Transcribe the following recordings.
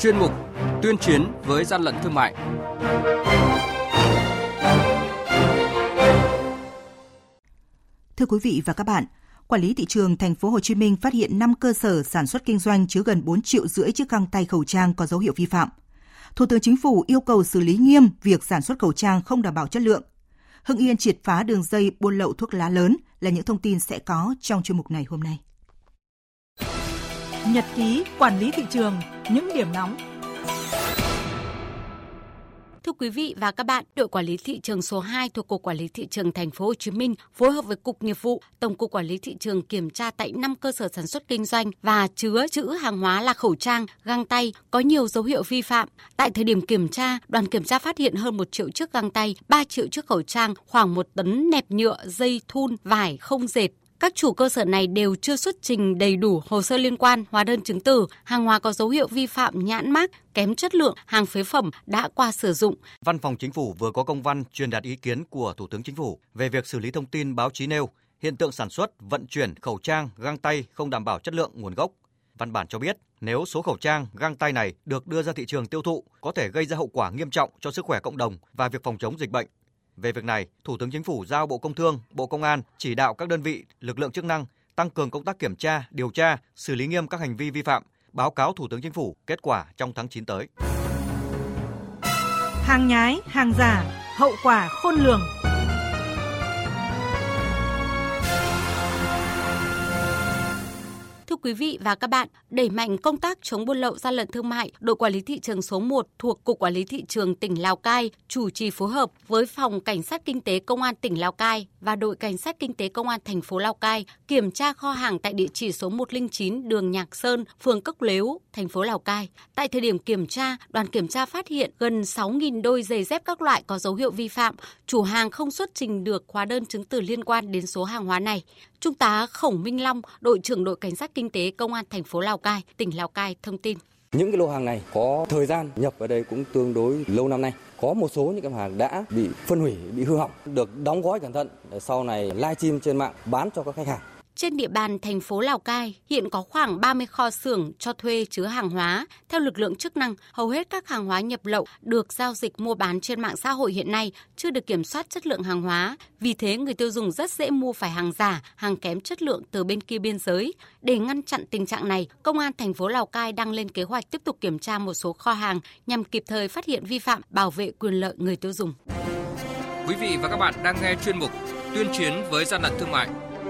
chuyên mục Tuyên chiến với gian lận thương mại. Thưa quý vị và các bạn, Quản lý thị trường thành phố Hồ Chí Minh phát hiện 5 cơ sở sản xuất kinh doanh chứa gần 4 triệu rưỡi chiếc găng tay khẩu trang có dấu hiệu vi phạm. Thủ tướng Chính phủ yêu cầu xử lý nghiêm việc sản xuất khẩu trang không đảm bảo chất lượng. Hưng Yên triệt phá đường dây buôn lậu thuốc lá lớn là những thông tin sẽ có trong chuyên mục này hôm nay. Nhật ký quản lý thị trường, những điểm nóng Thưa quý vị và các bạn, đội quản lý thị trường số 2 thuộc Cục Quản lý thị trường thành phố Hồ Chí Minh phối hợp với Cục Nghiệp vụ, Tổng cục Quản lý thị trường kiểm tra tại 5 cơ sở sản xuất kinh doanh và chứa trữ hàng hóa là khẩu trang, găng tay có nhiều dấu hiệu vi phạm. Tại thời điểm kiểm tra, đoàn kiểm tra phát hiện hơn 1 triệu chiếc găng tay, 3 triệu chiếc khẩu trang, khoảng 1 tấn nẹp nhựa, dây thun, vải không dệt, các chủ cơ sở này đều chưa xuất trình đầy đủ hồ sơ liên quan, hóa đơn chứng từ, hàng hóa có dấu hiệu vi phạm nhãn mác, kém chất lượng, hàng phế phẩm đã qua sử dụng. Văn phòng Chính phủ vừa có công văn truyền đạt ý kiến của Thủ tướng Chính phủ về việc xử lý thông tin báo chí nêu hiện tượng sản xuất, vận chuyển khẩu trang, găng tay không đảm bảo chất lượng nguồn gốc. Văn bản cho biết, nếu số khẩu trang, găng tay này được đưa ra thị trường tiêu thụ có thể gây ra hậu quả nghiêm trọng cho sức khỏe cộng đồng và việc phòng chống dịch bệnh. Về việc này, Thủ tướng Chính phủ giao Bộ Công Thương, Bộ Công an chỉ đạo các đơn vị, lực lượng chức năng tăng cường công tác kiểm tra, điều tra, xử lý nghiêm các hành vi vi phạm, báo cáo Thủ tướng Chính phủ kết quả trong tháng 9 tới. Hàng nhái, hàng giả, hậu quả khôn lường. Quý vị và các bạn, đẩy mạnh công tác chống buôn lậu gian lận thương mại, đội quản lý thị trường số 1 thuộc Cục Quản lý thị trường tỉnh Lào Cai chủ trì phối hợp với Phòng Cảnh sát Kinh tế Công an tỉnh Lào Cai và đội Cảnh sát Kinh tế Công an thành phố Lào Cai kiểm tra kho hàng tại địa chỉ số 109 đường Nhạc Sơn, phường Cốc Lếu, thành phố Lào Cai. Tại thời điểm kiểm tra, đoàn kiểm tra phát hiện gần 6.000 đôi giày dép các loại có dấu hiệu vi phạm. Chủ hàng không xuất trình được hóa đơn chứng từ liên quan đến số hàng hóa này. Trung tá Khổng Minh Long, đội trưởng đội cảnh sát kinh tế công an thành phố Lào Cai, tỉnh Lào Cai thông tin. Những cái lô hàng này có thời gian nhập ở đây cũng tương đối lâu năm nay. Có một số những cái hàng đã bị phân hủy, bị hư hỏng, được đóng gói cẩn thận để sau này livestream trên mạng bán cho các khách hàng. Trên địa bàn thành phố Lào Cai hiện có khoảng 30 kho xưởng cho thuê chứa hàng hóa. Theo lực lượng chức năng, hầu hết các hàng hóa nhập lậu được giao dịch mua bán trên mạng xã hội hiện nay chưa được kiểm soát chất lượng hàng hóa. Vì thế, người tiêu dùng rất dễ mua phải hàng giả, hàng kém chất lượng từ bên kia biên giới. Để ngăn chặn tình trạng này, Công an thành phố Lào Cai đang lên kế hoạch tiếp tục kiểm tra một số kho hàng nhằm kịp thời phát hiện vi phạm, bảo vệ quyền lợi người tiêu dùng. Quý vị và các bạn đang nghe chuyên mục Tuyên chiến với gian lận thương mại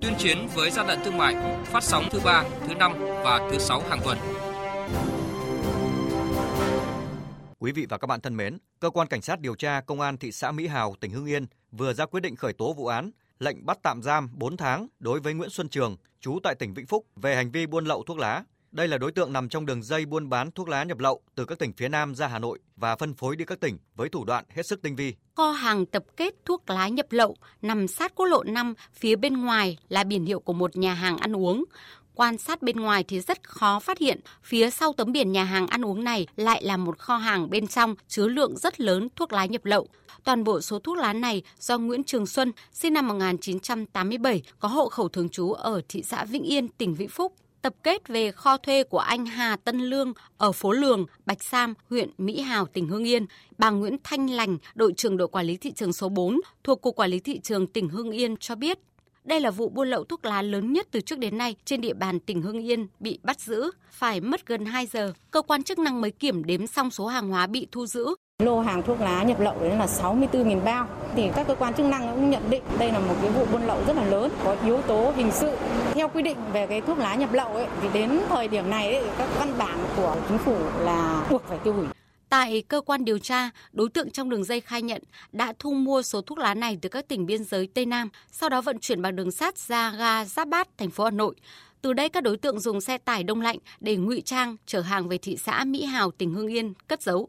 tuyên chiến với gian lận thương mại phát sóng thứ ba, thứ năm và thứ sáu hàng tuần. Quý vị và các bạn thân mến, cơ quan cảnh sát điều tra công an thị xã Mỹ Hào, tỉnh Hưng Yên vừa ra quyết định khởi tố vụ án, lệnh bắt tạm giam 4 tháng đối với Nguyễn Xuân Trường, trú tại tỉnh Vĩnh Phúc về hành vi buôn lậu thuốc lá. Đây là đối tượng nằm trong đường dây buôn bán thuốc lá nhập lậu từ các tỉnh phía Nam ra Hà Nội và phân phối đi các tỉnh với thủ đoạn hết sức tinh vi. Kho hàng tập kết thuốc lá nhập lậu nằm sát quốc lộ 5, phía bên ngoài là biển hiệu của một nhà hàng ăn uống. Quan sát bên ngoài thì rất khó phát hiện, phía sau tấm biển nhà hàng ăn uống này lại là một kho hàng bên trong chứa lượng rất lớn thuốc lá nhập lậu. Toàn bộ số thuốc lá này do Nguyễn Trường Xuân, sinh năm 1987, có hộ khẩu thường trú ở thị xã Vĩnh Yên, tỉnh Vĩnh Phúc, tập kết về kho thuê của anh Hà Tân Lương ở phố Lường, Bạch Sam, huyện Mỹ Hào, tỉnh Hưng Yên. Bà Nguyễn Thanh Lành, đội trưởng đội quản lý thị trường số 4 thuộc Cục Quản lý Thị trường tỉnh Hưng Yên cho biết, đây là vụ buôn lậu thuốc lá lớn nhất từ trước đến nay trên địa bàn tỉnh Hưng Yên bị bắt giữ. Phải mất gần 2 giờ, cơ quan chức năng mới kiểm đếm xong số hàng hóa bị thu giữ. Lô hàng thuốc lá nhập lậu đấy là 64.000 bao. Thì các cơ quan chức năng cũng nhận định đây là một cái vụ buôn lậu rất là lớn, có yếu tố hình sự. Theo quy định về cái thuốc lá nhập lậu ấy, thì đến thời điểm này ấy, các văn bản của chính phủ là buộc phải tiêu hủy. Tại cơ quan điều tra, đối tượng trong đường dây khai nhận đã thu mua số thuốc lá này từ các tỉnh biên giới Tây Nam, sau đó vận chuyển bằng đường sắt ra ga Giáp Bát, thành phố Hà Nội. Từ đây các đối tượng dùng xe tải đông lạnh để ngụy trang chở hàng về thị xã Mỹ Hào, tỉnh Hưng Yên cất giấu.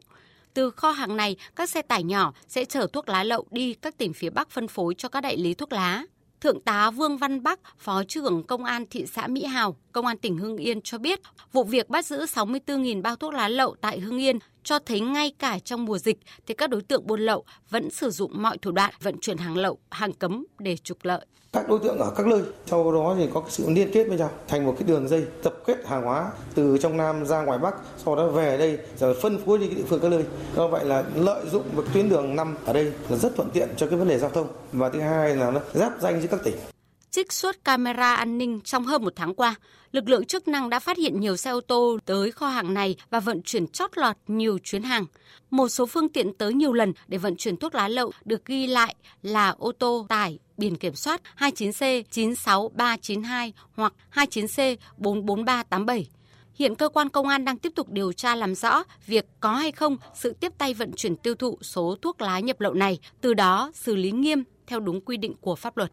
Từ kho hàng này, các xe tải nhỏ sẽ chở thuốc lá lậu đi các tỉnh phía Bắc phân phối cho các đại lý thuốc lá. Thượng tá Vương Văn Bắc, Phó trưởng Công an thị xã Mỹ Hào, Công an tỉnh Hưng Yên cho biết, vụ việc bắt giữ 64.000 bao thuốc lá lậu tại Hưng Yên cho thấy ngay cả trong mùa dịch thì các đối tượng buôn lậu vẫn sử dụng mọi thủ đoạn vận chuyển hàng lậu, hàng cấm để trục lợi. Các đối tượng ở các nơi, sau đó thì có sự liên kết với nhau thành một cái đường dây tập kết hàng hóa từ trong Nam ra ngoài Bắc, sau đó về đây rồi phân phối đi địa phương các nơi. Do vậy là lợi dụng một tuyến đường năm ở đây là rất thuận tiện cho cái vấn đề giao thông và thứ hai là nó giáp danh giữa các tỉnh. Trích xuất camera an ninh trong hơn một tháng qua, lực lượng chức năng đã phát hiện nhiều xe ô tô tới kho hàng này và vận chuyển chót lọt nhiều chuyến hàng. Một số phương tiện tới nhiều lần để vận chuyển thuốc lá lậu được ghi lại là ô tô tải biển kiểm soát 29C 96392 hoặc 29C 44387. Hiện cơ quan công an đang tiếp tục điều tra làm rõ việc có hay không sự tiếp tay vận chuyển tiêu thụ số thuốc lá nhập lậu này, từ đó xử lý nghiêm theo đúng quy định của pháp luật.